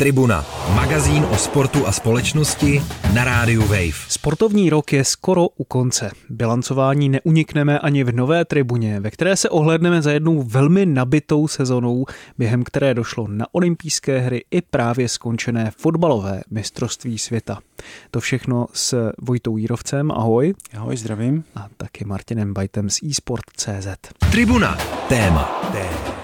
Tribuna, magazín o sportu a společnosti na rádiu Wave. Sportovní rok je skoro u konce. Bilancování neunikneme ani v nové tribuně, ve které se ohledneme za jednou velmi nabitou sezonou, během které došlo na olympijské hry i právě skončené fotbalové mistrovství světa. To všechno s Vojtou Jírovcem, ahoj. Ahoj, zdravím. A taky Martinem Bajtem z eSport.cz. Tribuna, téma. téma.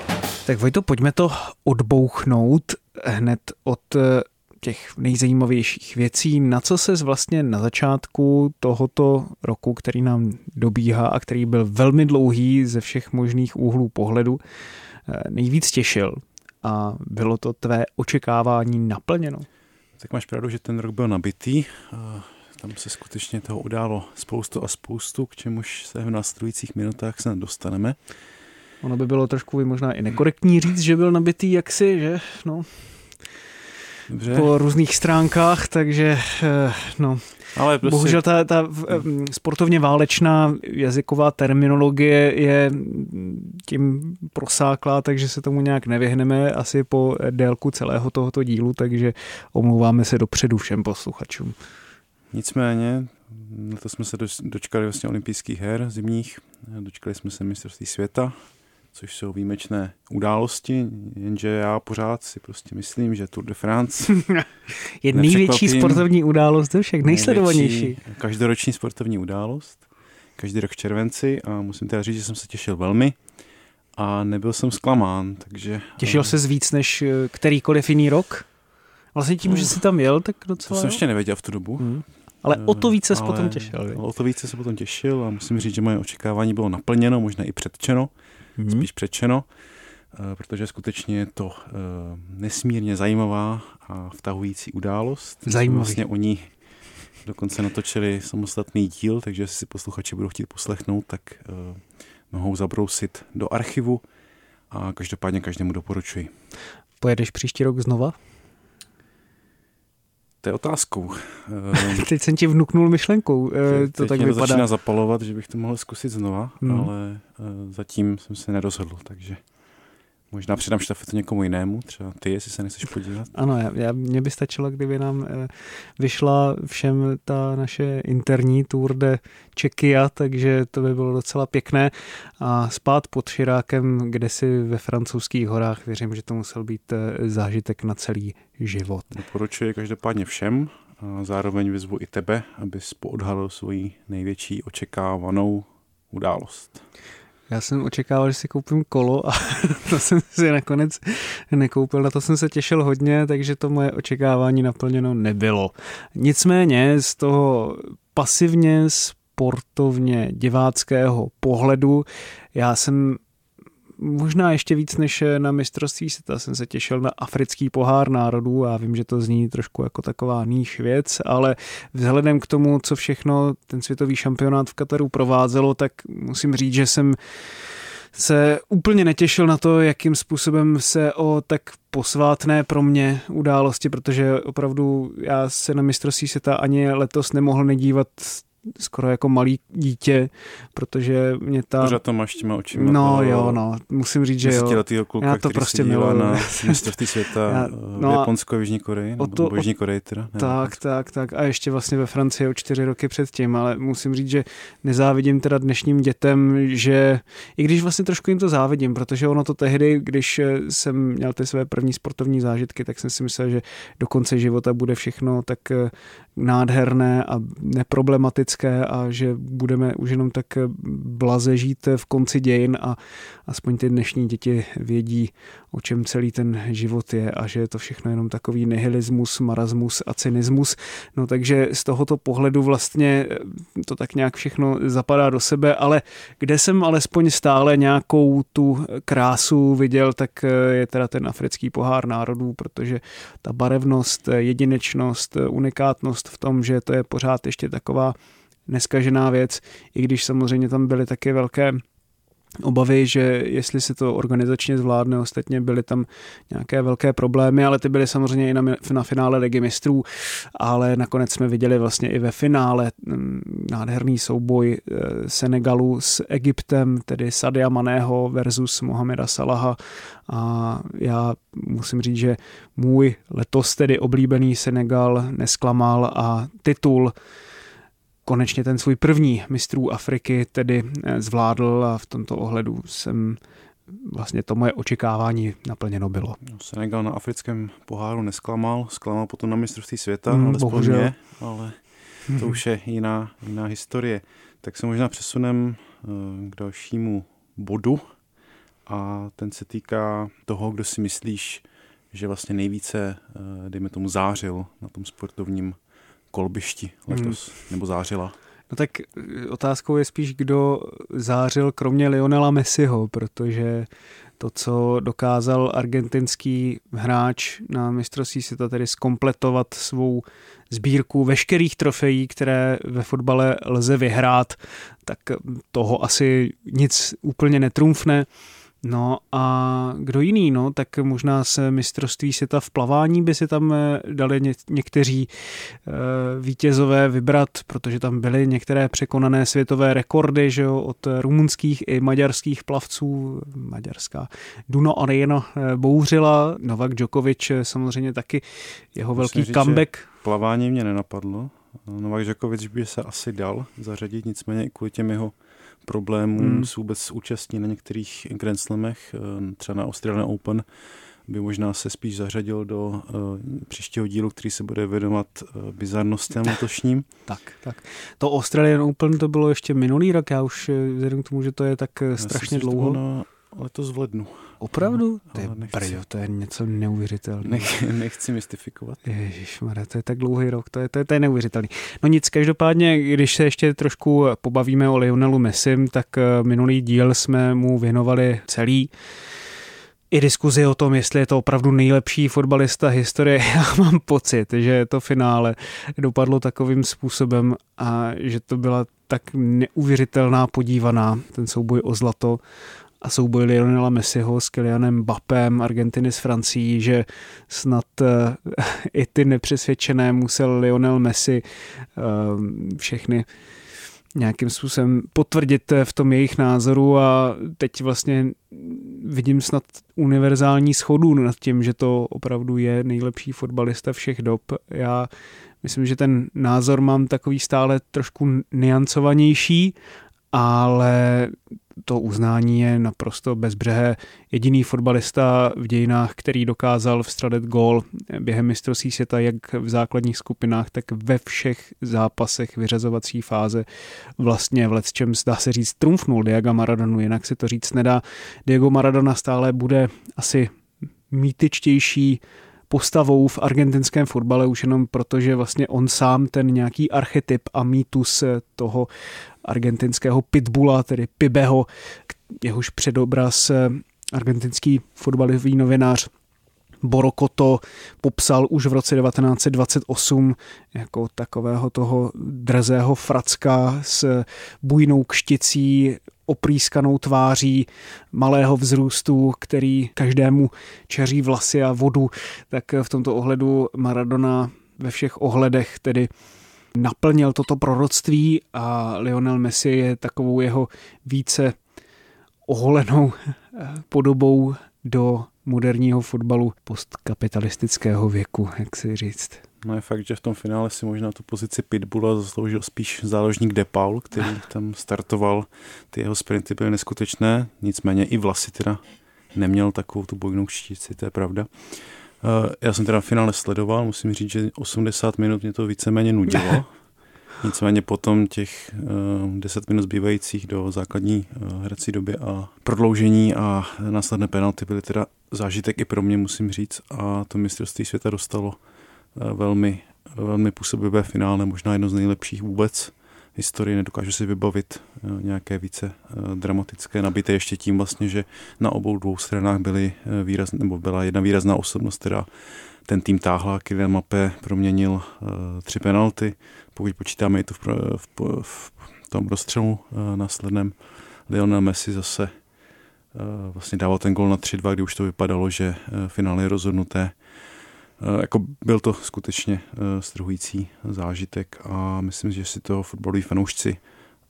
Tak Vojto, pojďme to odbouchnout hned od eh, těch nejzajímavějších věcí, na co se vlastně na začátku tohoto roku, který nám dobíhá a který byl velmi dlouhý ze všech možných úhlů pohledu, eh, nejvíc těšil a bylo to tvé očekávání naplněno? Tak máš pravdu, že ten rok byl nabitý. Tam se skutečně toho událo spoustu a spoustu, k čemuž se v následujících minutách se dostaneme. Ono by bylo trošku možná i nekorektní říct, že byl nabitý jaksi, že? No. Dobře. Po různých stránkách, takže eh, no. Ale prostě... Bohužel ta, ta sportovně válečná jazyková terminologie je tím prosáklá, takže se tomu nějak nevyhneme asi po délku celého tohoto dílu, takže omlouváme se dopředu všem posluchačům. Nicméně, na to jsme se dočkali vlastně olympijských her zimních, dočkali jsme se mistrovství světa, což jsou výjimečné události, jenže já pořád si prostě myslím, že Tour de France je největší sportovní událost ze všech, nejsledovanější. Každoroční sportovní událost, každý rok v červenci a musím teda říct, že jsem se těšil velmi a nebyl jsem zklamán, takže... Těšil se víc než eh, kterýkoliv jiný rok? Vlastně tím, že jsi tam jel, tak docela... To jsem ještě nevěděl v tu dobu. Hmm. Ale o to více se potom těšil. Ale o to více se potom těšil a musím říct, že moje očekávání bylo naplněno, možná i předčeno mm-hmm. spíš přečeno, eh, protože skutečně je to eh, nesmírně zajímavá a vtahující událost. Zajímavý. Vlastně oni dokonce natočili samostatný díl, takže jestli si posluchači budou chtít poslechnout, tak eh, mohou zabrousit do archivu a každopádně každému doporučuji. Pojedeš příští rok znova? To je otázkou. Teď jsem ti vnuknul myšlenkou. Teď, to tak mě vypadá. začíná zapalovat, že bych to mohl zkusit znova, hmm. ale zatím jsem se nerozhodl, takže možná předám štafetu někomu jinému, třeba ty, jestli se nechceš podívat. Ano, já, já, mě by stačilo, kdyby nám eh, vyšla všem ta naše interní tour de Čekia, takže to by bylo docela pěkné. A spát pod Širákem, kde si ve francouzských horách, věřím, že to musel být eh, zážitek na celý život. Doporučuji každopádně všem, a zároveň vyzvu i tebe, abys poodhalil svoji největší očekávanou událost. Já jsem očekával, že si koupím kolo a to jsem si nakonec nekoupil. Na to jsem se těšil hodně, takže to moje očekávání naplněno nebylo. Nicméně z toho pasivně sportovně diváckého pohledu já jsem možná ještě víc než na mistrovství světa. Jsem se těšil na africký pohár národů a vím, že to zní trošku jako taková níž věc, ale vzhledem k tomu, co všechno ten světový šampionát v Kataru provázelo, tak musím říct, že jsem se úplně netěšil na to, jakým způsobem se o tak posvátné pro mě události, protože opravdu já se na mistrovství světa ani letos nemohl nedívat skoro jako malý dítě, protože mě ta... Pořád to máš těma očima. No to... jo, no, musím říct, že jo. Kluka, já to prostě miluji. na mistrovství světa já, no v Japonsko a Jižní Koreji, nebo to, Jižní Koreji teda. Tak, tak, tak a ještě vlastně ve Francii o čtyři roky předtím, ale musím říct, že nezávidím teda dnešním dětem, že i když vlastně trošku jim to závidím, protože ono to tehdy, když jsem měl ty své první sportovní zážitky, tak jsem si myslel, že do konce života bude všechno tak nádherné a neproblematické a že budeme už jenom tak blaze žít v konci dějin a aspoň ty dnešní děti vědí, o čem celý ten život je a že je to všechno jenom takový nihilismus, marasmus a cynismus. No takže z tohoto pohledu vlastně to tak nějak všechno zapadá do sebe, ale kde jsem alespoň stále nějakou tu krásu viděl, tak je teda ten africký pohár národů, protože ta barevnost, jedinečnost, unikátnost v tom, že to je pořád ještě taková neskažená věc, i když samozřejmě tam byly taky velké obavy, že jestli se to organizačně zvládne, ostatně byly tam nějaké velké problémy, ale ty byly samozřejmě i na, na finále Ligy mistrů, ale nakonec jsme viděli vlastně i ve finále mm, nádherný souboj eh, Senegalu s Egyptem, tedy Sadia Maného versus Mohameda Salaha. A já musím říct, že můj letos tedy oblíbený Senegal nesklamal a titul konečně ten svůj první mistrů Afriky tedy eh, zvládl a v tomto ohledu jsem vlastně to moje očekávání naplněno bylo. No, Senegal na africkém poháru nesklamal, zklamal potom na mistrovství světa, mm, alespoň bohužel. mě, ale to už je jiná, jiná historie. Tak se možná přesunem eh, k dalšímu bodu a ten se týká toho, kdo si myslíš, že vlastně nejvíce, eh, dejme tomu, zářil na tom sportovním kolbišti letos, hmm. nebo zářila? No tak eh, otázkou je spíš, kdo zářil kromě Lionela Messiho, protože to, co dokázal argentinský hráč na mistrovství světa, tedy skompletovat svou sbírku veškerých trofejí, které ve fotbale lze vyhrát, tak toho asi nic úplně netrumfne. No a kdo jiný, no, tak možná se mistrovství světa v plavání by si tam eh, dali ně, někteří e, vítězové vybrat, protože tam byly některé překonané světové rekordy, že jo, od rumunských i maďarských plavců. Maďarská Duno Arena eh, bouřila, Novak Djokovic samozřejmě taky jeho Musím velký říct, comeback. Plavání mě nenapadlo. Novak Djokovic by se asi dal zařadit, nicméně i kvůli těm jeho problémů hmm. s vůbec účastní na některých Grand Slamech, eh, třeba na Australian Open, by možná se spíš zařadil do uh, příštího dílu, který se bude věnovat uh, bizarnostem letošním. tak, tak. To Australian Open to bylo ještě minulý rok, já už vzhledem k tomu, že to je tak já strašně dlouho. Na letos v lednu. Opravdu? To je, brďo, to je něco neuvěřitelného. Nech, nechci mystifikovat. Ježišmarja, to je tak dlouhý rok, to je, to je, to je neuvěřitelný. No nic, každopádně, když se ještě trošku pobavíme o Lionelu Messim, tak eh, minulý díl jsme mu věnovali celý i diskuzi o tom, jestli je to opravdu nejlepší fotbalista historie. Já mám pocit, že to finále dopadlo takovým způsobem a že to byla tak neuvěřitelná podívaná, ten souboj o zlato a souboj Lionela Messiho s Kylianem Bapem, Argentiny s Francií, že snad eh, i ty nepřesvědčené musel Lionel Messi eh, všechny nějakým způsobem potvrdit v tom jejich názoru a teď vlastně vidím snad univerzální schodu nad tím, že to opravdu je nejlepší fotbalista všech dob. Já myslím, že ten názor mám takový stále trošku niancovanější, ale to uznání je naprosto bezbřehé. Jediný fotbalista v dějinách, který dokázal vstřelit gól během mistrovství světa jak v základních skupinách, tak ve všech zápasech vyřazovací fáze vlastně v čem dá se říct trumfnul Diego Maradonu, jinak se to říct nedá. Diego Maradona stále bude asi mýtičtější postavou v argentinském fotbale už jenom proto, že vlastně on sám ten nějaký archetyp a mýtus toho argentinského pitbula, tedy Pibeho, jehož předobraz eh, argentinský fotbalový novinář Borokoto popsal už v roce 1928 jako takového toho drzého fracka s bujnou kšticí, oprýskanou tváří, malého vzrůstu, který každému čeří vlasy a vodu, tak v tomto ohledu Maradona ve všech ohledech tedy naplnil toto proroctví a Lionel Messi je takovou jeho více oholenou podobou do moderního fotbalu postkapitalistického věku, jak si říct. No je fakt, že v tom finále si možná tu pozici Pitbulla zasloužil spíš záložník De Paul, který tam startoval. Ty jeho sprinty byly neskutečné, nicméně i vlasy teda neměl takovou tu bojnou štíci, to je pravda. Eh, já jsem teda finále sledoval, musím říct, že 80 minut mě to víceméně nudilo. Nicméně potom těch uh, eh, 10 minut zbývajících do základní uh, hrací doby a prodloužení a následné penalty byly teda zážitek i pro mě, musím říct. A to mistrovství světa dostalo velmi, velmi působivé finále, možná jedno z nejlepších vůbec historii. Nedokážu si vybavit uh, nějaké více uh, dramatické nabité ještě tím vlastně, že na obou dvou stranách byly výraz, nebo byla jedna výrazná osobnost, která ten tým táhla. Kylian Mbappé proměnil tři penalty, pokud počítáme i to v, v, v tom rozstřelu následném. Lionel Messi zase vlastně dával ten gol na 3-2, kdy už to vypadalo, že finále je rozhodnuté. Jako byl to skutečně strhující zážitek a myslím, že si to fotbaloví fanoušci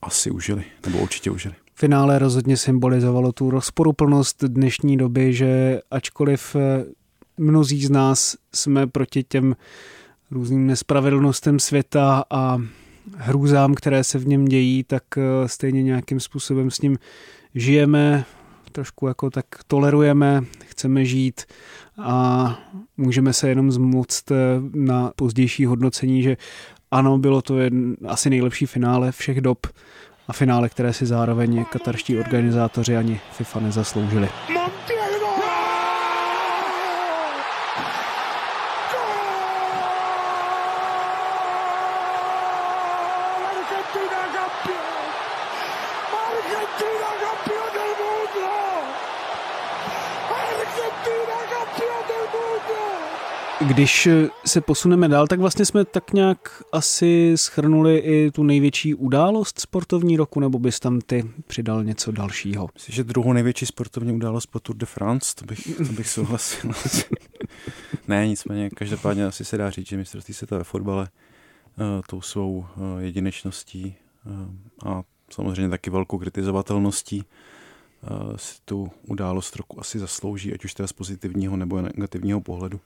asi užili, nebo určitě užili. Finále rozhodně symbolizovalo tu rozporuplnost dnešní doby, že ačkoliv mnozí z nás jsme proti těm různým nespravedlnostem světa a hrůzám, které se v něm dějí, tak eh, stejně nějakým způsobem s ním žijeme, trošku jako tak tolerujeme, chceme žít a můžeme se jenom zmoct eh, na pozdější hodnocení, že ano, bylo to jen, asi nejlepší finále všech dob a finále, které si zároveň katarští organizátoři ani FIFA nezasloužili. Když se posuneme dál, tak vlastně jsme tak nějak asi schrnuli i tu největší událost sportovní roku, nebo bys tam ty přidal něco dalšího? Myslím, že druhou největší sportovní událost po Tour de France, to bych, to bych souhlasil. ne, nicméně, každopádně asi se dá říct, že mistrovství světa ve fotbale uh, tou svou uh, jedinečností uh, a samozřejmě taky velkou kritizovatelností si tu událost roku asi zaslouží, ať už teda z pozitivního nebo negativního pohledu.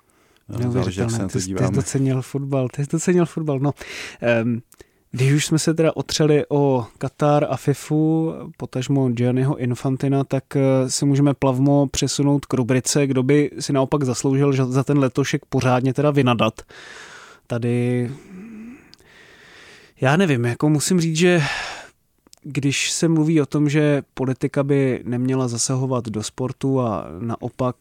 Záleží, jak se na to díváme. Ty jsi docenil fotbal, ty jsi docenil fotbal, no. Um, když už jsme se teda otřeli o Katar a FIFU, potažmo Gianniho Infantina, tak eh, si můžeme plavmo přesunout k rubrice, kdo by si naopak zasloužil za ten letošek pořádně teda vynadat. Tady já nevím, jako musím říct, že když se mluví o tom, že politika by neměla zasahovat do sportu a naopak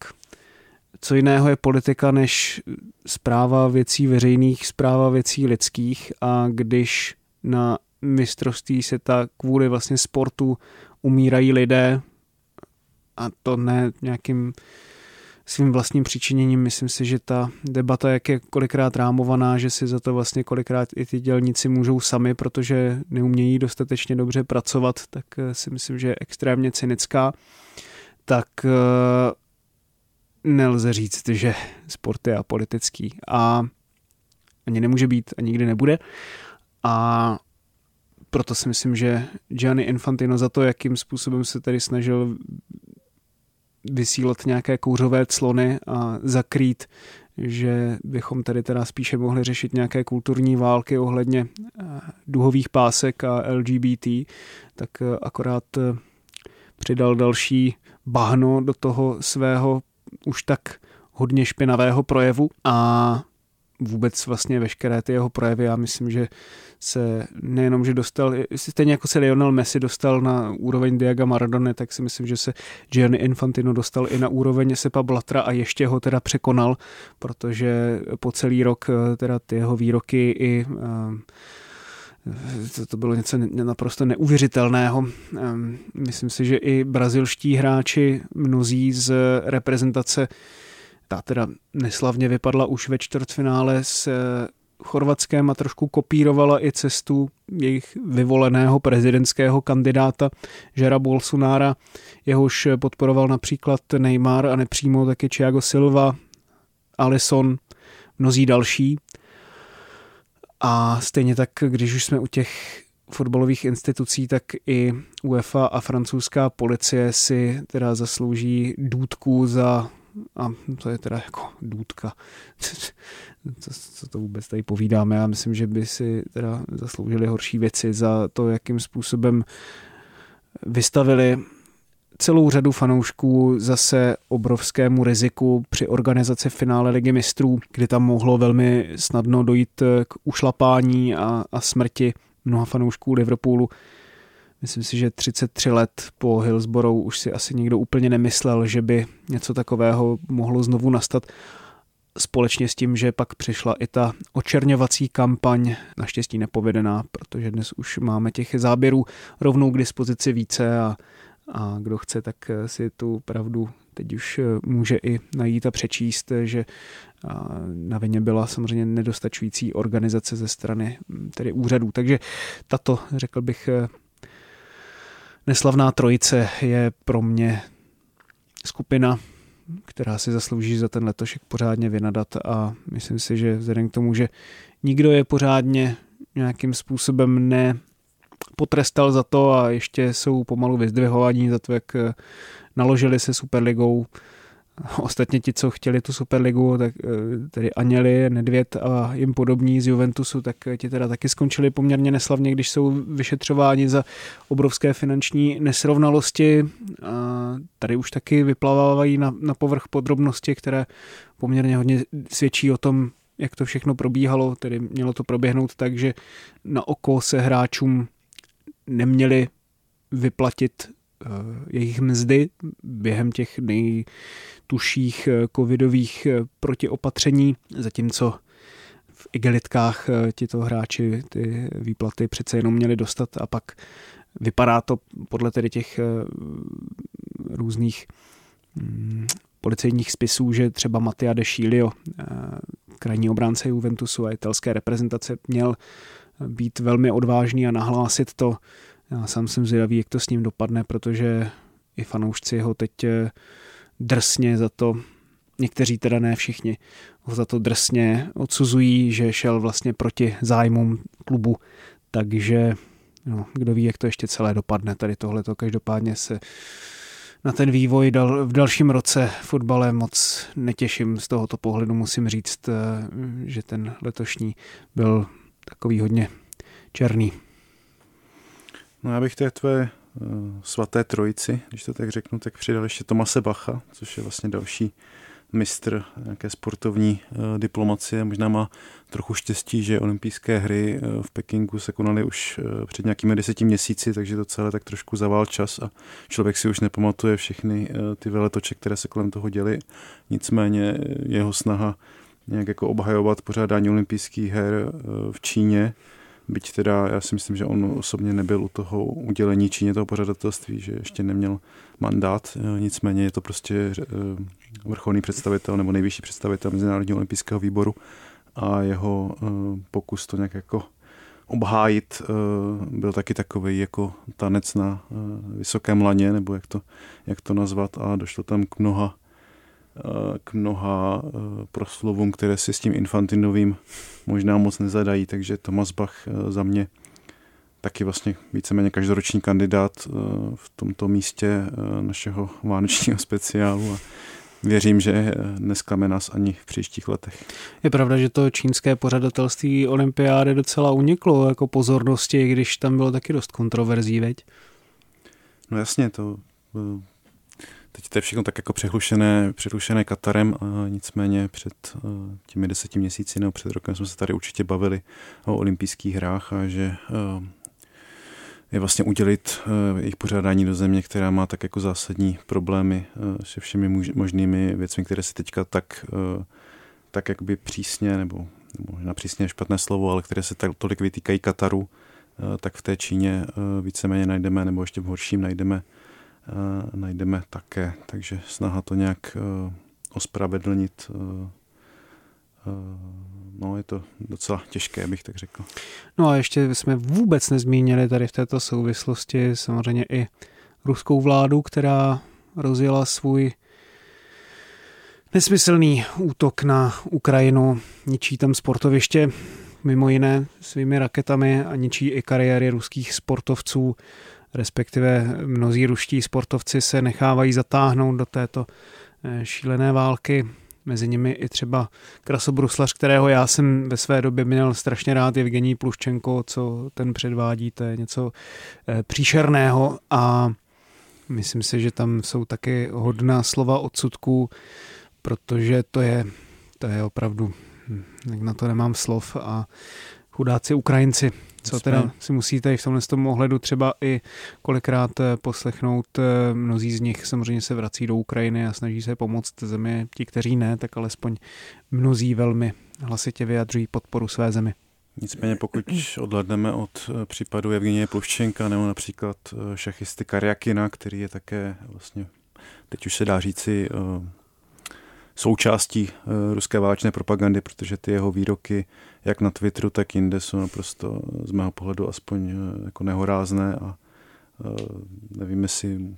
co jiného je politika než zpráva věcí veřejných, zpráva věcí lidských a když na mistrovství ta kvůli vlastně sportu umírají lidé a to ne nějakým svým vlastním přičiněním. Myslím si, že ta debata, jak je kolikrát rámovaná, že si za to vlastně kolikrát i ty dělníci můžou sami, protože neumějí dostatečně dobře pracovat, tak eh, si myslím, že je extrémně cynická. Tak eh, nelze říct, že sport je apolitický a ani nemůže být a nikdy nebude. A proto si myslím, že Gianni Infantino za to, jakým způsobem se tady snažil vysílat nějaké kouřové clony a zakrýt, že bychom tady teda spíše mohli řešit nějaké kulturní války ohledně eh, duhových pásek a LGBT, tak eh, akorát eh, přidal další bahno do toho svého už tak hodně špinavého projevu a vůbec vlastně veškeré ty jeho projevy, já myslím, že se nejenom, že dostal, stejně jako se Lionel Messi dostal na úroveň Diaga Maradone, tak si myslím, že se Gianni Infantino dostal i na úroveň Sepa Blatra a ještě ho teda překonal, protože po celý rok eh, teda ty jeho výroky i uh, to, to bylo něco naprosto neuvěřitelného. Myslím si, že i brazilští hráči, mnozí z reprezentace, ta teda neslavně vypadla už ve čtvrtfinále s Chorvatském a trošku kopírovala i cestu jejich vyvoleného prezidentského kandidáta Žera Bolsonára, jehož podporoval například Neymar a nepřímo taky Thiago Silva, Alisson, mnozí další. A stejně tak, když už jsme u těch fotbalových institucí, tak i UEFA a francouzská policie si teda zaslouží důdku za a to je teda jako důdka. co, co to vůbec tady povídáme? Já myslím, že by si teda zasloužili horší věci za to, jakým způsobem vystavili celou řadu fanoušků zase obrovskému riziku při organizaci finále Ligy mistrů, kdy tam mohlo velmi snadno dojít k ušlapání a, a smrti mnoha fanoušků Liverpoolu. Myslím si, že 33 let po Hillsborough už si asi nikdo úplně nemyslel, že by něco takového mohlo znovu nastat. Společně s tím, že pak přišla i ta očerňovací kampaň, naštěstí nepovedená, protože dnes už máme těch záběrů rovnou k dispozici více a a kdo chce, tak eh, si tu pravdu teď už eh, může i najít a přečíst, že na vině byla samozřejmě nedostačující organizace ze strany hm, tedy úřadů. Takže tato, řekl bych, eh, neslavná trojice je pro mě skupina, která si zaslouží za ten letošek pořádně vynadat a myslím si, že vzhledem k tomu, že nikdo je pořádně nějakým způsobem ne potrestal za to a ještě jsou pomalu vyzdvihovaní za to, jak eh, naložili se Superligou. Ostatně ti, co chtěli tu Superligu, tak eh, tedy Aněli, Nedvěd a jim podobní z Juventusu, tak eh, ti teda taky skončili poměrně neslavně, když jsou vyšetřováni za obrovské finanční nesrovnalosti. A tady už taky vyplavávají na, na povrch podrobnosti, které poměrně hodně svědčí o tom, jak to všechno probíhalo, tedy mělo to proběhnout tak, že na oko se hráčům neměli vyplatit eh, jejich mzdy během těch nejtuších eh, covidových eh, protiopatření, zatímco v igelitkách tito hráči ty výplaty přece jenom měli dostat a pak vypadá to podle tedy těch různých mm, policejních spisů, že třeba Mattia de Šílio, krajní obránce Juventusu a italské reprezentace, měl být velmi odvážný a nahlásit to. Já sám jsem zvědavý, jak to s ním dopadne, protože i fanoušci ho teď eh, drsně za to, někteří teda ne všichni, ho za to drsně odsuzují, že šel vlastně proti zájmům klubu, takže no, kdo ví, jak to ještě celé dopadne. Tady tohle to každopádně se na ten vývoj dal, v dalším roce fotbale moc netěším. Z tohoto pohledu musím říct, eh, že ten letošní byl takový hodně černý. No já bych té tvé uh, svaté trojici, když to tak řeknu, tak přidal ještě Tomase Bacha, což je vlastně další mistr nějaké sportovní uh, diplomacie. Možná má trochu štěstí, že olympijské hry v Pekingu se konaly už před nějakými deseti měsíci, takže to celé tak trošku zavál čas a člověk si už nepamatuje všechny ty veletoče, které se kolem toho děly. Nicméně jeho snaha nějak jako obhajovat pořádání olympijských her v Číně, byť teda já si myslím, že on osobně nebyl u toho udělení Číně toho pořadatelství, že ještě neměl mandát, nicméně je to prostě vrcholný představitel nebo nejvyšší představitel Mezinárodního olympijského výboru a jeho pokus to nějak jako obhájit byl taky takový jako tanec na vysokém laně, nebo jak to, jak to nazvat a došlo tam k mnoha k mnoha eh, proslovům, které si s tím infantinovým možná moc nezadají, takže Thomas Bach eh, za mě taky vlastně víceméně každoroční kandidát eh, v tomto místě našeho vánočního speciálu a věřím, že nesklame nás ani v příštích letech. Je pravda, že to čínské pořadatelství olympiády docela uniklo jako pozornosti, když tam bylo taky dost kontroverzí, veď? No jasně, to Teď to je všechno tak jako přehlušené, přehlušené Katarem, a nicméně před eh, těmi deseti měsíci nebo před rokem jsme se tady určitě bavili o olympijských hrách a že eh, je vlastně udělit eh, jejich pořádání do země, která má tak jako zásadní problémy se všemi možnými věcmi, které se teďka tak, tak jakby přísně, nebo, nebo možná přísně špatné slovo, ale které se tak tolik vytýkají Kataru, tak v té Číně víceméně najdeme, nebo ještě v horším najdeme najdeme také. Takže snaha to nějak e, ospravedlnit e, e, no je to docela těžké, bych tak řekl. No a ještě jsme vůbec nezmínili tady v této souvislosti samozřejmě i ruskou vládu, která rozjela svůj nesmyslný útok na Ukrajinu, ničí tam sportoviště, mimo jiné svými raketami a ničí i kariéry ruských sportovců respektive mnozí ruští sportovci se nechávají zatáhnout do této eh, šílené války. Mezi nimi i třeba krasobruslař, kterého já jsem ve své době měl strašně rád, Evgení Pluščenko, co ten předvádí, to je něco eh, příšerného. A myslím si, že tam jsou taky hodná slova odsudků, protože to je, to je opravdu, hm, na to nemám slov. A chudáci Ukrajinci co teda si musíte v tomhle tom ohledu třeba i kolikrát eh, poslechnout. Eh, mnozí z nich samozřejmě se vrací do Ukrajiny a snaží se pomoct zemi. Ti, kteří ne, tak alespoň mnozí velmi hlasitě vyjadřují podporu své zemi. Nicméně pokud odhledneme od eh, případu Evgenie Pluščenka nebo například šachisty Karjakina, který je také vlastně, teď už se dá říci, součástí uh, ruské válečné propagandy, protože ty jeho výroky jak na Twitteru, tak jinde jsou naprosto z mého pohledu aspoň uh, jako nehorázné a, nevím, jestli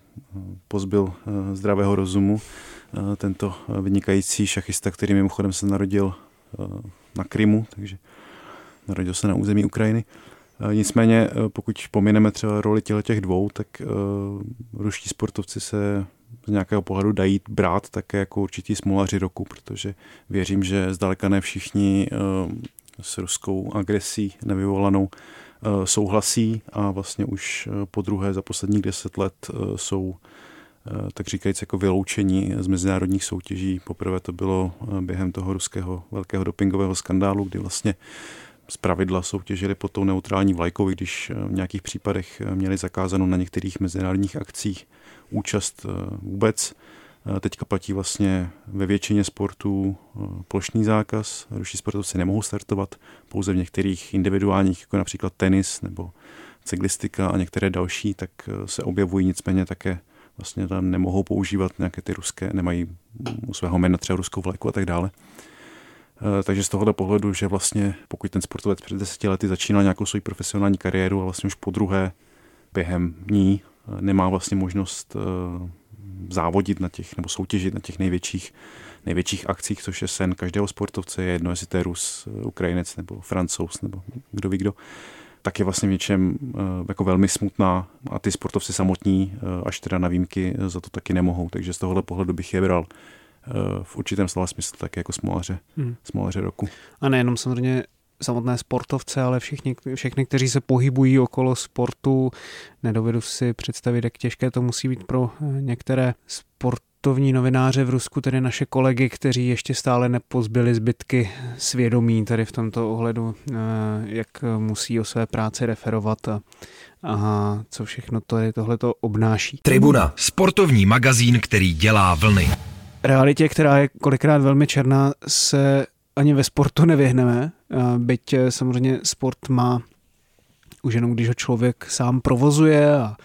pozbyl zdravého rozumu tento vynikající šachista, který mimochodem se narodil na Krymu, takže narodil se na území Ukrajiny. Nicméně, pokud pomineme třeba roli těch dvou, tak ruští sportovci se z nějakého pohledu dají brát také jako určitý smolaři roku, protože věřím, že zdaleka ne všichni s ruskou agresí nevyvolanou souhlasí a vlastně už po druhé za posledních deset let jsou tak říkajíc jako vyloučení z mezinárodních soutěží. Poprvé to bylo během toho ruského velkého dopingového skandálu, kdy vlastně z pravidla soutěžili pod tou neutrální vlajkou, když v nějakých případech měli zakázanou na některých mezinárodních akcích účast vůbec. Teďka platí vlastně ve většině sportů plošný zákaz. Ruští sportovci nemohou startovat pouze v některých individuálních, jako například tenis nebo cyklistika a některé další, tak se objevují nicméně také vlastně tam nemohou používat nějaké ty ruské, nemají u svého jména třeba ruskou vlajku a tak dále. Takže z tohoto pohledu, že vlastně pokud ten sportovec před deseti lety začínal nějakou svou profesionální kariéru a vlastně už po druhé během ní nemá vlastně možnost závodit na těch, nebo soutěžit na těch největších, největších akcích, což je sen každého sportovce, je jedno, jestli to je Rus, Ukrajinec nebo Francouz, nebo kdo ví kdo, tak je vlastně v něčem jako velmi smutná a ty sportovci samotní, až teda na výjimky, za to taky nemohou. Takže z tohohle pohledu bych je bral v určitém slova smyslu také jako smolaře, hmm. smolaře roku. A nejenom samozřejmě samotné sportovce, ale všichni, všechny, kteří se pohybují okolo sportu. Nedovedu si představit, jak těžké to musí být pro eh, některé sportovní novináře v Rusku, tedy naše kolegy, kteří ještě stále nepozbyli zbytky svědomí tady v tomto ohledu, eh, jak musí o své práci referovat a, a co všechno to je, tohleto obnáší. Tribuna, sportovní magazín, který dělá vlny. Realitě, která je kolikrát velmi černá, se ani ve sportu nevyhneme, byť eh, samozřejmě sport má už jenom když ho člověk sám provozuje a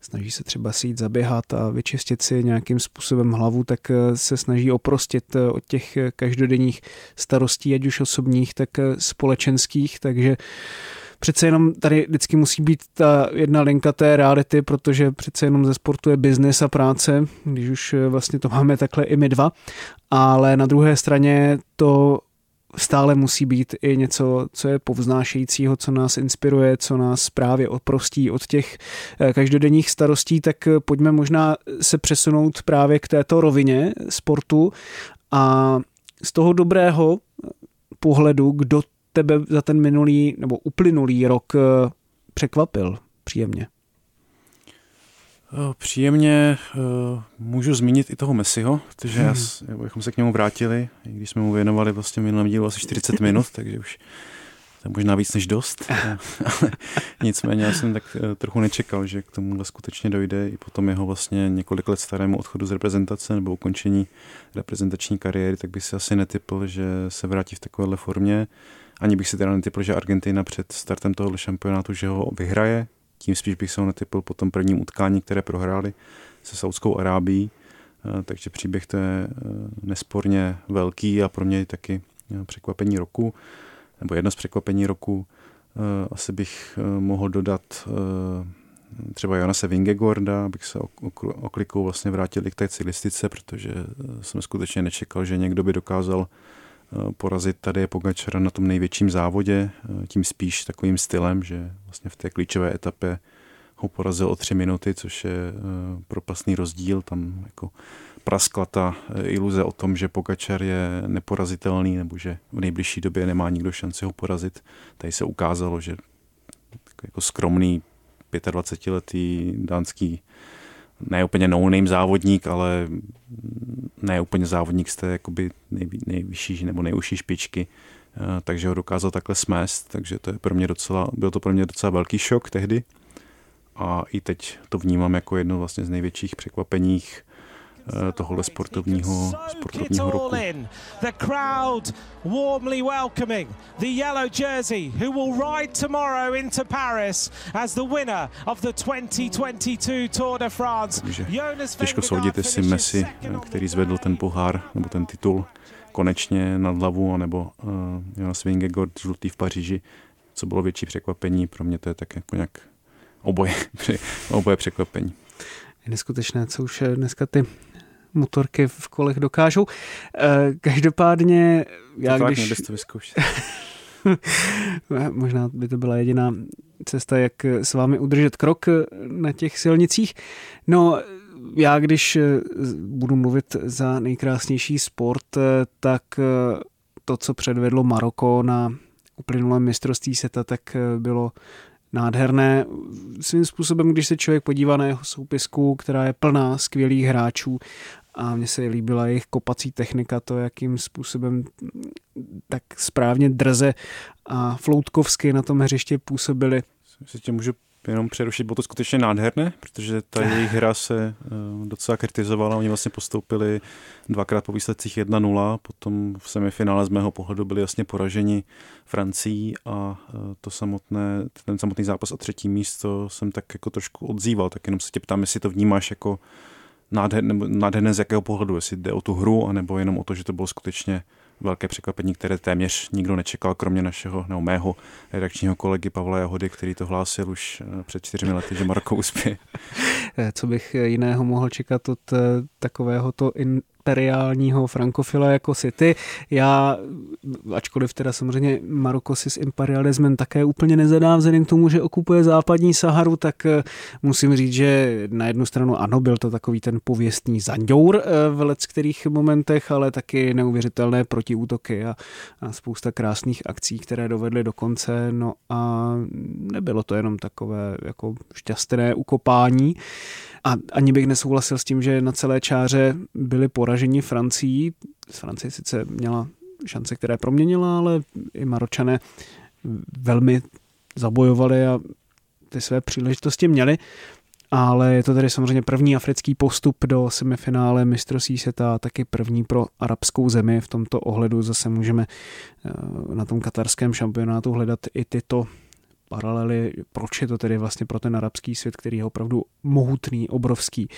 snaží se třeba si jít zaběhat a vyčistit si nějakým způsobem hlavu, tak eh, se snaží oprostit eh, od těch každodenních starostí, ať už osobních, tak společenských, takže přece jenom tady vždycky musí být ta jedna linka té reality, protože přece jenom ze sportu je biznis a práce, když už vlastně to máme takhle i my dva, ale na druhé straně to stále musí být i něco, co je povznášejícího, co nás inspiruje, co nás právě odprostí od těch eh, každodenních starostí, tak eh, pojďme možná se přesunout právě k této rovině sportu a z toho dobrého pohledu, kdo tebe za ten minulý nebo uplynulý rok eh, překvapil příjemně? Eh, příjemně uh, můžu zmínit i toho Messiho, protože hmm. já, bychom se k němu vrátili, i když jsme mu věnovali vlastně minulém dílu asi 40 minut, takže už to je možná víc než dost. Nicméně já jsem tak uh, trochu nečekal, že k tomu skutečně dojde i po tom jeho vlastně několik let starému odchodu z reprezentace nebo ukončení reprezentační kariéry, tak bych si asi netypl, že se vrátí v takovéhle formě. Ani bych si teda netypl, že Argentina před startem tohoto šampionátu, že ho vyhraje, tím spíš bych se ho netypil po tom prvním utkání, které prohráli se Saudskou Arábií. Eh, takže příběh to je eh, nesporně velký a pro mě taky eh, překvapení roku, nebo jedno z překvapení roku. Asi bych mohl dodat třeba Jonase Vingegorda, abych se oklikou vlastně vrátil k té cyklistice, protože jsem skutečně nečekal, že někdo by dokázal porazit tady Pogačara na tom největším závodě, eh, tím spíš takovým stylem, že vlastně v té klíčové etapě ho porazil o tři minuty, což je eh, propastný rozdíl. Tam jako praskla ta iluze o tom, že Pogačar je neporazitelný nebo že v nejbližší době nemá nikdo šanci ho porazit. Tady se ukázalo, že jako skromný 25-letý dánský ne úplně no-name závodník, ale ne úplně závodník z té jakoby nejvyšší nebo nejužší špičky, eh, takže ho dokázal takhle smést, takže to je pro mě docela, byl to pro mě docela velký šok tehdy. A i teď to vnímám jako jedno vlastně z největších překvapeních tohohle sportovního, sportovního roku. The crowd warmly welcoming the yellow jersey who will ride tomorrow into Paris as the winner of the 2022 Tour de France. Takže těžko soudit, jestli Messi, eh, který zvedl ten pohár nebo ten titul konečně nad hlavu, anebo uh, Jonas Vingegaard žlutý v Paříži, co bylo větší překvapení, pro mě to je tak jako nějak oboje, oboje překvapení. Je neskutečné, co už dneska ty motorky v kolech dokážou. Eh, každopádně, já to když... to vyzkoušet. Možná by to byla jediná cesta, jak s vámi udržet krok na těch silnicích. No, já když budu mluvit za nejkrásnější sport, tak to, co předvedlo Maroko na uplynulém mistrovství seta, tak bylo nádherné. Svým způsobem, když se člověk podívá na jeho soupisku, která je plná skvělých hráčů a mně se líbila jejich kopací technika, to, jakým způsobem tak správně drze a floutkovsky na tom hřiště působili. Si tě můžu jenom přerušit, bylo to skutečně nádherné, protože ta jejich hra se uh, docela kritizovala, oni vlastně postoupili dvakrát po výsledcích 1-0, potom v semifinále z mého pohledu byli jasně poraženi Francií a uh, to samotné, ten samotný zápas a třetí místo jsem tak jako trošku odzýval, tak jenom se tě ptám, jestli to vnímáš jako nádherné, nádherné z jakého pohledu, jestli jde o tu hru, anebo jenom o to, že to bylo skutečně velké překvapení, které téměř nikdo nečekal, kromě našeho, nebo mého redakčního kolegy Pavla Jahody, který to hlásil už eh, před čtyřmi lety, že Maroko uspěje. Eh, co bych jiného mohl čekat od eh, takovéhoto in, imperiálního frankofila jako City. Já, ačkoliv teda samozřejmě Maroko si s imperialismem také úplně nezadá vzhledem k tomu, že okupuje západní Saharu, tak eh, musím říct, že na jednu stranu ano, byl to takový ten pověstný zandour eh, v let kterých momentech, ale taky neuvěřitelné protiútoky a, a spousta krásných akcí, které dovedly do konce. No a nebylo to jenom takové jako šťastné ukopání. A ani bych nesouhlasil s tím, že na celé čáře byli poraženi Francií. Francie sice měla šance, které proměnila, ale i Maročané velmi zabojovali a ty své příležitosti měli. Ale je to tedy samozřejmě první africký postup do semifinále mistrovství světa, taky první pro arabskou zemi. V tomto ohledu zase můžeme eh, na tom katarském šampionátu hledat i tyto paralely, proč je to tedy vlastně pro ten arabský svět, který je opravdu mohutný, obrovský.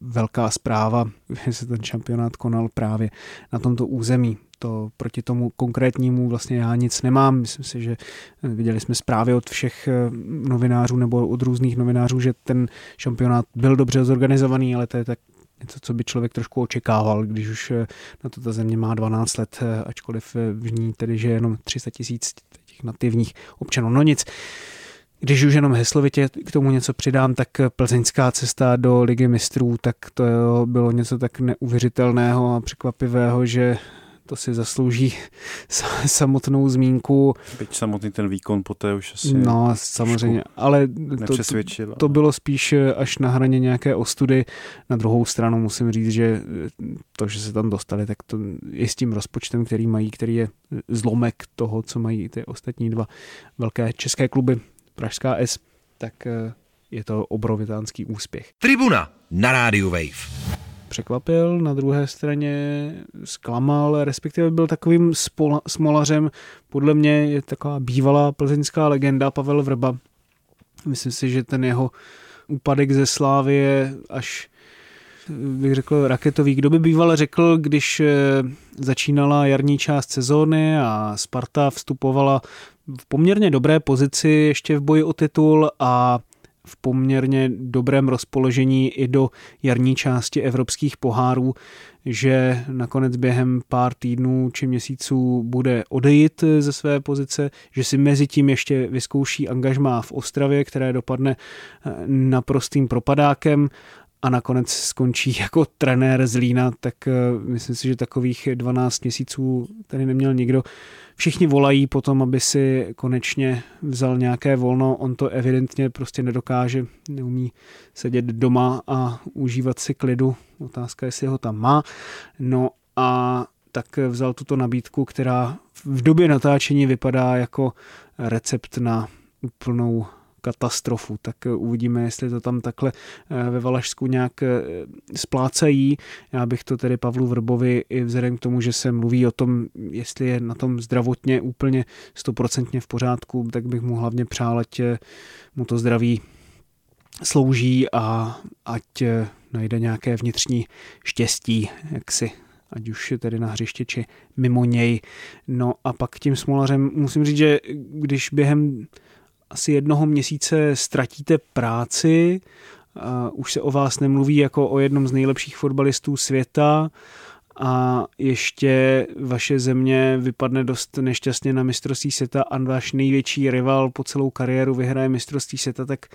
Velká zpráva, že se ten šampionát konal právě na tomto území. To proti tomu konkrétnímu vlastně já nic nemám. Myslím si, že viděli jsme zprávy od všech eh, novinářů nebo od různých novinářů, že ten šampionát byl dobře zorganizovaný, ale to je tak něco, co by člověk trošku očekával, když už eh, na to ta země má 12 let, eh, ačkoliv v ní tedy, že jenom 300 tisíc nativních občanů. No nic, když už jenom heslovitě k tomu něco přidám, tak plzeňská cesta do Ligy mistrů, tak to bylo něco tak neuvěřitelného a překvapivého, že to si zaslouží samotnou zmínku. Byť samotný ten výkon poté už asi No, samozřejmě, ale to, to, to bylo spíš až na hraně nějaké ostudy. Na druhou stranu musím říct, že to, že se tam dostali, tak to je s tím rozpočtem, který mají, který je zlomek toho, co mají ty ostatní dva velké české kluby, Pražská S, tak eh, je to obrovitánský úspěch. Tribuna na rádiu Wave překvapil, na druhé straně zklamal, respektive byl takovým spola, smolařem. Podle mě je taková bývalá plzeňská legenda Pavel Vrba. Myslím si, že ten jeho úpadek ze slávy je až bych řekl raketový. Kdo by býval řekl, když eh, začínala jarní část sezóny a Sparta vstupovala v poměrně dobré pozici ještě v boji o titul a v poměrně dobrém rozpoložení i do jarní části evropských pohárů, že nakonec během pár týdnů či měsíců bude odejít ze své pozice, že si mezi tím ještě vyzkouší angažmá v Ostravě, které dopadne eh, naprostým propadákem a nakonec skončí jako trenér z Lína, tak eh, myslím si, že takových 12 měsíců tady neměl nikdo. Všichni volají potom, aby si konečně vzal nějaké volno, on to evidentně prostě nedokáže, neumí sedět doma a užívat si klidu. Otázka, jestli ho tam má. No a tak vzal tuto nabídku, která v době natáčení vypadá jako recept na úplnou katastrofu, tak eh, uvidíme, jestli to tam takhle eh, ve Valašsku nějak eh, splácají. Já bych to tedy Pavlu Vrbovi i vzhledem k tomu, že se mluví o tom, jestli je na tom zdravotně úplně stoprocentně v pořádku, tak bych mu hlavně přál, ať mu to zdraví slouží a ať najde nějaké vnitřní štěstí, jak si ať už tedy na hřiště, či mimo něj. No a pak tím smolařem musím říct, že když během asi jednoho měsíce ztratíte práci, už se o vás nemluví jako o jednom z nejlepších fotbalistů světa. A ještě vaše země vypadne dost nešťastně na mistrovství světa a váš největší rival po celou kariéru vyhraje mistrovství světa, tak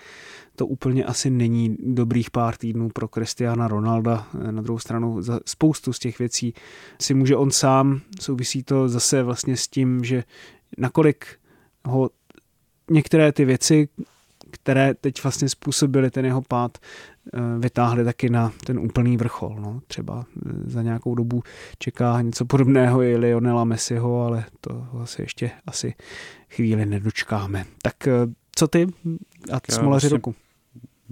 to úplně asi není dobrých pár týdnů pro Cristiana Ronalda. Na druhou stranu za spoustu z těch věcí si může on sám, souvisí to zase vlastně s tím, že nakolik ho některé ty věci, které teď vlastně způsobily ten jeho pád, eh, vytáhly taky na ten úplný vrchol. No. Třeba eh, za nějakou dobu čeká něco podobného i Lionela Messiho, ale to asi ještě asi chvíli nedočkáme. Tak eh, co ty a smolaři vlastně roku?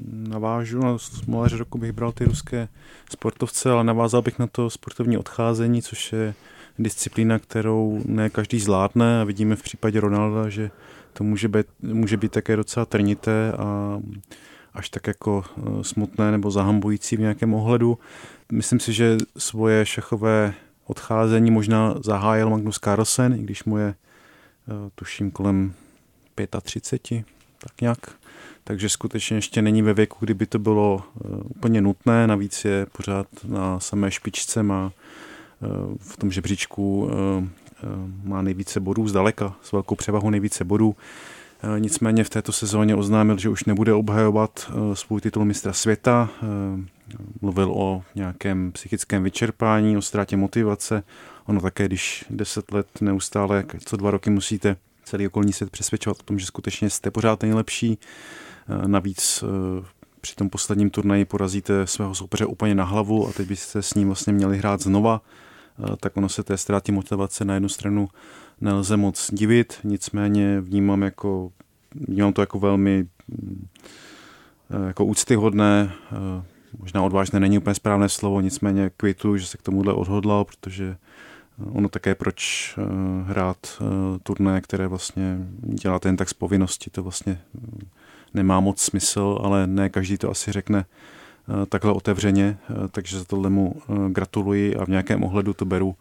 Navážu na smolaři roku bych bral ty ruské sportovce, ale navázal bych na to sportovní odcházení, což je disciplína, kterou ne každý zvládne a vidíme v případě Ronalda, že to může být, může být také docela trnité a až tak jako eh, smutné nebo zahambující v nějakém ohledu. Myslím si, že svoje šachové odcházení možná zahájil Magnus Carlsen, i když mu je eh, tuším kolem 35, tak nějak. Takže skutečně ještě není ve věku, kdyby to bylo eh, úplně nutné, navíc je pořád na samé špičce, má v tom žebříčku Eh, má nejvíce bodů zdaleka, s velkou převahou nejvíce bodů. Eh, nicméně v této sezóně oznámil, že už nebude obhajovat eh, svůj titul mistra světa. Mluvil o nějakém psychickém vyčerpání, o ztrátě motivace. Ono také, když deset let neustále, co dva roky musíte celý okolní svět přesvědčovat o tom, že skutečně jste pořád nejlepší. Navíc při tom posledním turnaji porazíte svého soupeře úplně na hlavu a teď byste s ním vlastně měli hrát znova. Eh, tak ono se té ztráty motivace na jednu stranu nelze moc divit, nicméně vnímám, jako, vnímám to jako velmi eh, jako úctyhodné, eh, možná odvážné není úplně správné slovo, nicméně kvitu, že se k tomuhle odhodlal, protože ono také proč hrát turné, které vlastně děláte jen tak z povinnosti, to vlastně nemá moc smysl, ale ne každý to asi řekne takhle otevřeně, eh, takže za tohle mu eh, gratuluji a v nějakém ohledu to beru,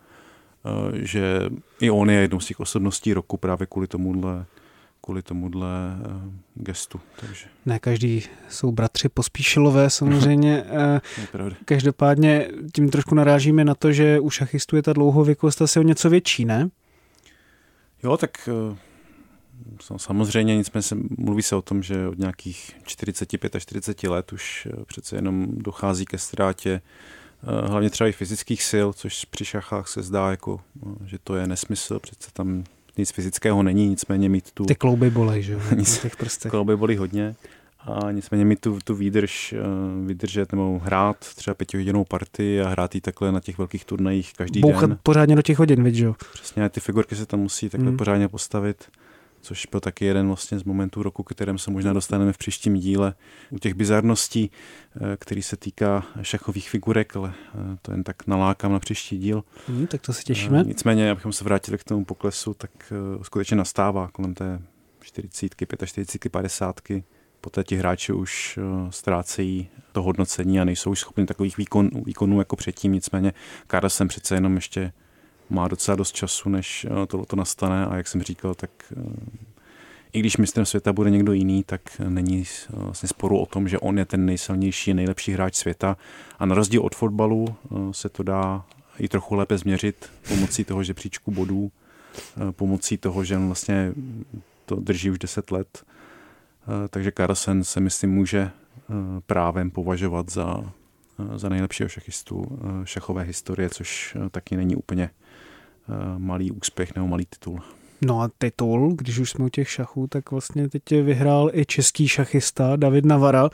že i on je jednou z těch osobností roku právě kvůli tomuhle kvůli tomuhle gestu. Takže. Ne, každý jsou bratři pospíšilové samozřejmě. Každopádně tím trošku narážíme na to, že u šachistů je ta dlouhověkost asi o něco větší, ne? Jo, tak Samozřejmě, nicméně se, mluví se o tom, že od nějakých 45 až 40 let už eh, přece jenom dochází ke ztrátě eh, hlavně třeba i fyzických sil, což při šachách se zdá, jako, eh, že to je nesmysl, přece tam nic fyzického není, nicméně mít tu... Ty klouby bolej, že jo? těch Klouby bolí hodně. A nicméně mít tu, tu výdrž, vydržet nebo hrát třeba pětihodinovou partii a hrát ji takhle na těch velkých turnajích každý Bouchat den. pořádně do těch hodin, víš, jo? Přesně, ty figurky se tam musí takhle mm. pořádně postavit což byl taky jeden vlastně z momentů roku, kterém se možná dostaneme v příštím díle u těch bizarností, eh, který se týká šachových figurek, ale eh, to jen tak nalákám na příští díl. Hmm, tak to se těšíme. Eh, nicméně, abychom se vrátili k tomu poklesu, tak skutečně nastává kolem té 40, 45, 50. Poté ti hráči už ztrácejí to hodnocení a nejsou už schopni takových výkon, výkonů jako předtím. Nicméně Carlsen přece jenom ještě má docela dost času, než eh, to, to nastane a jak jsem říkal, tak eh, i když mistrem světa bude někdo jiný, tak není eh, vlastně sporu o tom, že on je ten nejsilnější, nejlepší hráč světa a na rozdíl od fotbalu se to dá i trochu lépe změřit pomocí toho žebříčku bodů, pomocí toho, že on vlastně to drží už 10 let. Takže Carlsen se myslím může právem považovat za, za nejlepšího šachistu šachové historie, což taky není úplně malý úspěch nebo malý titul. No a titul, když už jsme u těch šachů, tak vlastně teď vyhrál i český šachista David Navara.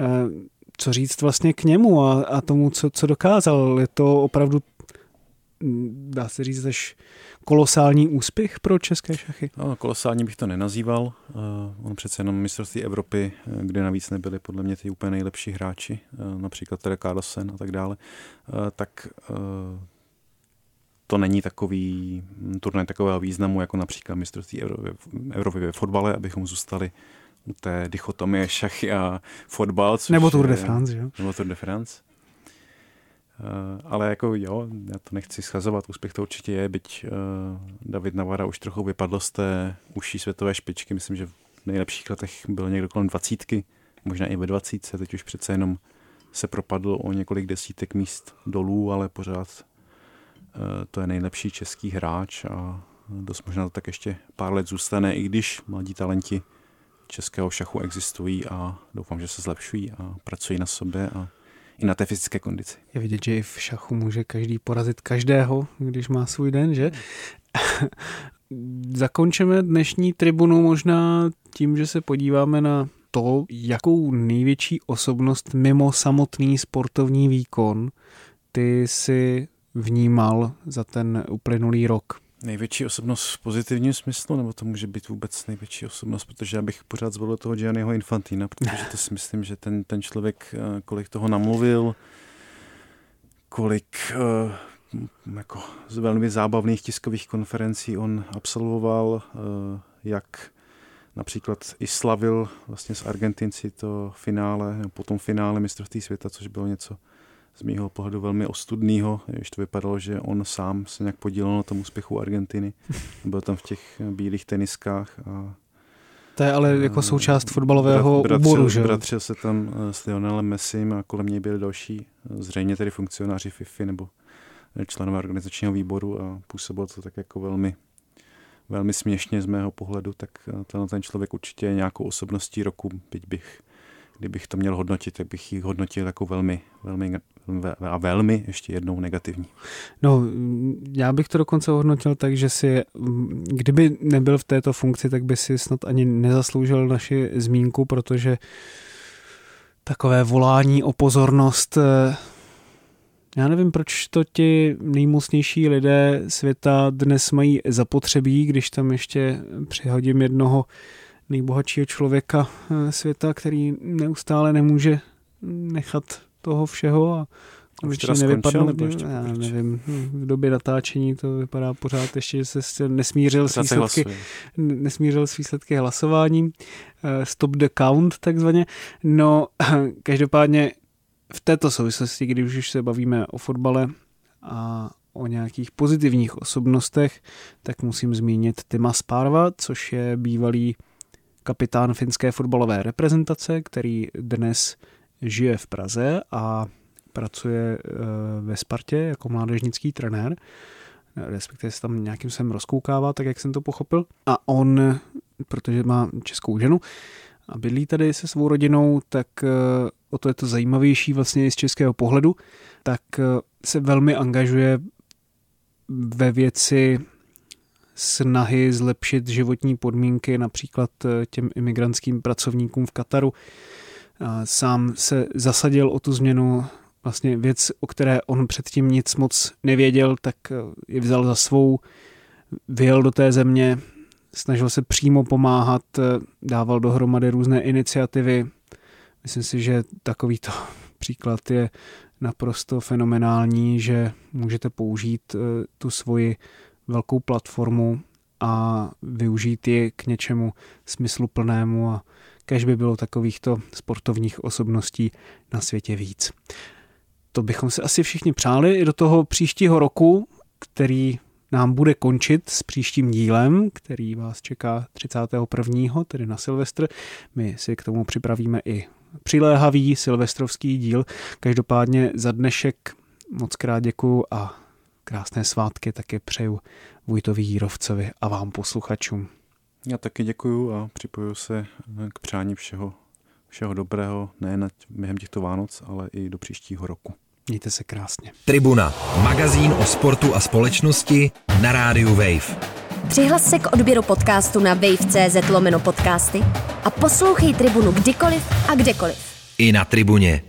Eh, co říct vlastně k němu a, a tomu, co, co dokázal? Je to opravdu, hm, dá se říct, až kolosální úspěch pro české šachy? No, kolosální bych to nenazýval. Uh, on přece jenom mistrovství Evropy, kde navíc nebyli podle mě ty úplně nejlepší hráči, například teda Carlsen a tak dále, tak to není takový turnaj takového významu, jako například mistrovství Evropy ve fotbale, abychom zůstali u té dichotomie šachy a fotbal. Nebo Tour de France, jo? Nebo Tour de France. Uh, ale jako jo, já to nechci schazovat, úspěch to určitě je, byť uh, David Navara už trochu vypadl z té užší světové špičky, myslím, že v nejlepších letech byl někdo kolem dvacítky, možná i ve dvacítce, teď už přece jenom se propadl o několik desítek míst dolů, ale pořád eh, to je nejlepší český hráč a dost možná to tak ještě pár let zůstane, i když mladí talenti českého šachu existují a doufám, že se zlepšují a pracují na sobě a i na té fyzické kondici. Je vidět, že i v šachu může každý porazit každého, když má svůj den, že? Zakončeme dnešní tribunu možná tím, že se podíváme na to, jakou největší osobnost mimo samotný sportovní výkon ty si vnímal za ten uplynulý rok. Největší osobnost v pozitivním smyslu, nebo to může být vůbec největší osobnost, protože já bych pořád zvolil toho Gianniho Infantina, protože to si myslím, že ten, ten člověk, eh, kolik toho namluvil, kolik uh, jako z velmi zábavných tiskových konferencí on absolvoval, uh, jak například i slavil vlastně s Argentinci to finále, potom finále mistrovství světa, což bylo něco z mého pohledu velmi ostudného, když to vypadalo, že on sám se nějak podílel na tom úspěchu Argentiny. Byl tam v těch bílých teniskách a to je ale jako součást fotbalového brat, úboru, že? Bratřil se tam eh, s Lionelem Messim a kolem něj byli další, eh, zřejmě tedy funkcionáři FIFA nebo členové organizačního výboru a působilo to tak jako velmi velmi směšně z mého pohledu, tak eh, tenhle ten člověk určitě je nějakou osobností roku, byť bych, kdybych to měl hodnotit, tak bych ji hodnotil jako velmi, velmi a velmi ještě jednou negativní. No, já bych to dokonce hodnotil tak, že si, kdyby nebyl v této funkci, tak by si snad ani nezasloužil naši zmínku, protože takové volání o pozornost eh, já nevím, proč to ti nejmocnější lidé světa dnes mají zapotřebí, když tam ještě přihodím jednoho nejbohatšího člověka eh, světa, který neustále nemůže nechat toho všeho a konečně nevypadnou. Nebo ještě já nevím, v době natáčení to vypadá pořád ještě, že se nesmířil s výsledky, nesmířil s výsledky hlasováním. Eh, stop the count takzvaně. No, každopádně v této souvislosti, když už se bavíme o fotbale a o nějakých pozitivních osobnostech, tak musím zmínit Tima Sparva, což je bývalý kapitán finské fotbalové reprezentace, který dnes žije v Praze a pracuje eh, ve Spartě jako mládežnický trenér, respektive se tam nějakým sem rozkoukává, tak jak jsem to pochopil. A on, protože má českou ženu a bydlí tady se svou rodinou, tak eh, o to je to zajímavější vlastně i z českého pohledu, tak eh, se velmi angažuje ve věci snahy zlepšit životní podmínky například těm imigrantským pracovníkům v Kataru. Sám se zasadil o tu změnu, vlastně věc, o které on předtím nic moc nevěděl, tak eh, ji vzal za svou, vyjel do té země, snažil se přímo pomáhat, dával dohromady různé iniciativy, Myslím si, že takovýto příklad je naprosto fenomenální, že můžete použít eh, tu svoji velkou platformu a využít ji k něčemu smysluplnému a kež by bylo takovýchto sportovních osobností na světě víc. To bychom se asi všichni přáli i do toho příštího roku, který nám bude končit s příštím dílem, který vás čeká 31. tedy na Silvestr. My si k tomu připravíme i přiléhavý silvestrovský díl. Každopádně za dnešek moc krát děkuju a krásné svátky taky přeju Vojtovi Jírovcovi a vám posluchačům. Já taky děkuju a připoju se k přání všeho, všeho dobrého, nejen během těchto Vánoc, ale i do příštího roku. Mějte se krásně. Tribuna, magazín o sportu a společnosti na rádiu Wave. Přihlas se k odběru podcastu na wave.cz lomeno podcasty a poslouchej Tribunu kdykoliv a kdekoliv. I na Tribuně.